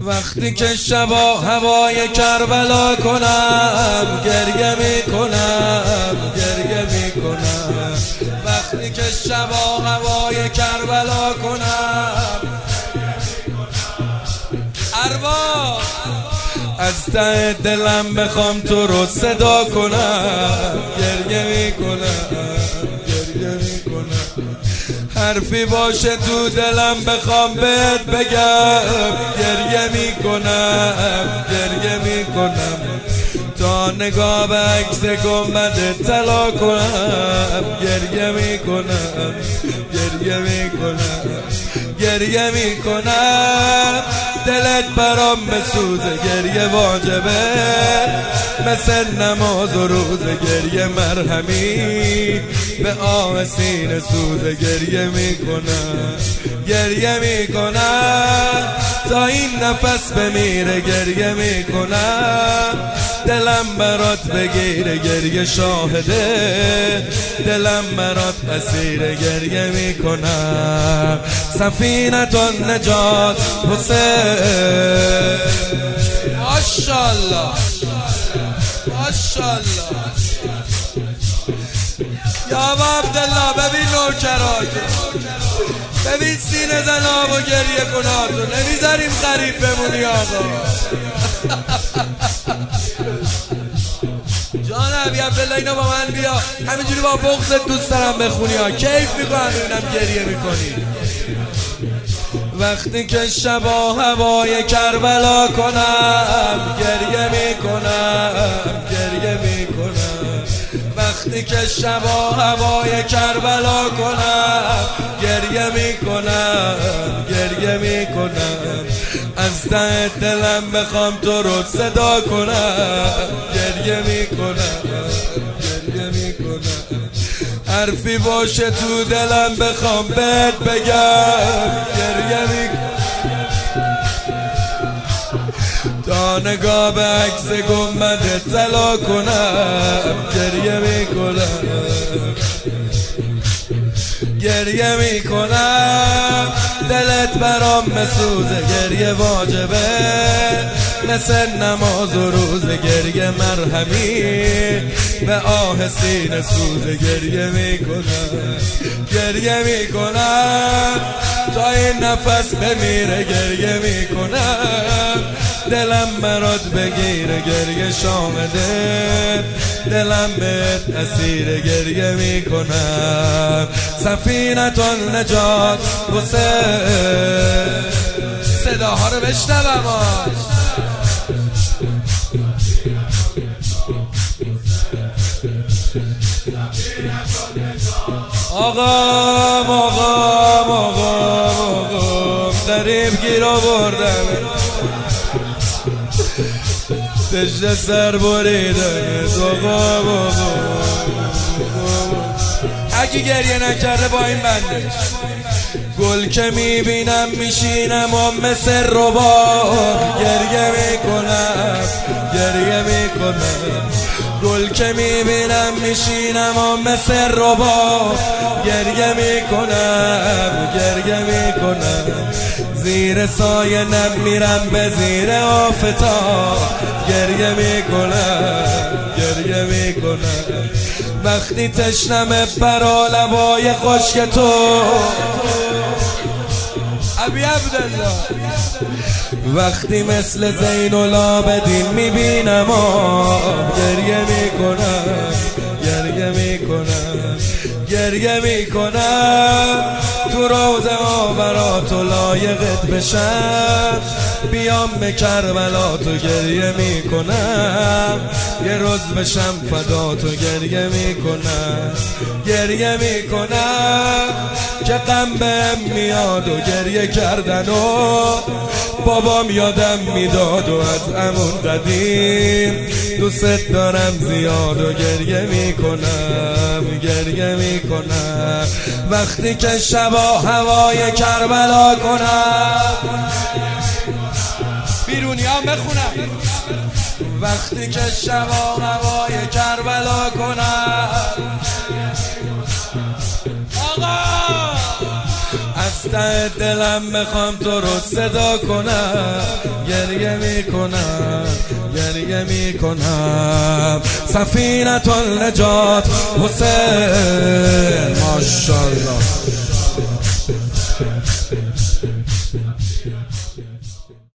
وقتی که شبا هوای کربلا کنم گریه می‌کنم گریه می‌کنم. وقتی که شبا هوای کربلا کنم اروا از ته دلم بخوام تو رو صدا کنم. گریه می‌کنم گریه می‌کنم. حرفی باشه تو دلم بخوام بهت بگم. گریه می‌کنم گریه می‌کنم. تا نگاه به عکس گمبد طلا کنم. گریه می‌کنم گریه می‌کنم گریه می‌کنم. دلت برام بسوزه گریه واجبه. مثل نماز و روز گریه مرهمی. به آه سینه سوزه گریه می‌کنم گریه می‌کنم. تا این نفس بمیره گریه می‌کنم. دلم برات بگیره گریه شاهده. دلم برات اسیر گریه می‌کنم. سفینتون نجات حسین. ماشالله ماشالله یا عبدالله ببین نوکرات. ببین سینه زناب و گریه کناتو نمی‌ذاریم غریب بمونی آقا. جان عبی عبدالله اینو با من بیا. همینجوری با بغزت دوست دارم بخونی ها. کیف می‌کنم ببینم گریه می‌کنی. وقتی که شبا هوای کربلا کنم گریه می‌کنم گریه می‌کنم. وقتی که شبا هوای کربلا کنم گریه می‌کنم گریه می‌کنم. از ته دلم بخوام تو رو صدا کنم. گریه می‌کنم گریه می‌کنم. حرفی باشه تو دلم بخوام بهت بگم. گریه می‌کنم. تا نگاه به عکس گمبد طلا کنم. گریه می‌کنم. گریه می‌کنم. دلت برام مسوزه گریه واجبه. مثل نماز و روز گریه مرهمی. به آه سینه سوزه گریه می‌کنم. گریه می‌کنم. تا این نفس بمیره گریه می‌کنم. دلم برات بگیره گریه شامده. دلم بهت اسیر گریه می‌کنم. سفینتون نجات حسین صداها رو بشنوم. آقام آقام آقام آقام. قریب گیر آوردم. تجد سر بریده آقام آقام اگه گریه نکرده با این بندش گل که می‌بینم میشینم و مثل رباب گریه می‌کنم گریه می‌کنم. گل که می‌بینم میشینم و مثل رباب گریه می‌کنم گریه می‌کنم. زیر سایه نم میرم به زیر آفتاب. گریه می‌کنم گریه می‌کنم وقتی تشنم برا لبای خشک تو. ابی عبدالله. وقتی مثل زین العابدین می‌بینم گریه می‌کنم گریه می‌کنم گریه می‌کنم تو روز برا تو لایقت بشم. بیام به کربلا تو گریه می‌کنم. یه روز بشم فدا تو گریه می‌کنم. گریه می‌کنم که غم بهم میاد و گریه کردن و بابام یادم می‌داد و از امون قدیم. دوست دارم زیاد و گریه می‌کنم گریه می‌کنم. وقتی که شبا هوای کربلا کنم بیرونی هم بخونم. وقتی که شبا هوای کربلا کنم. آقا! از دلم می‌خوام تو رو صدا کنم. گریه می‌کنم گریه می‌کنم. سفینت النجات حسین. ماشاءالله.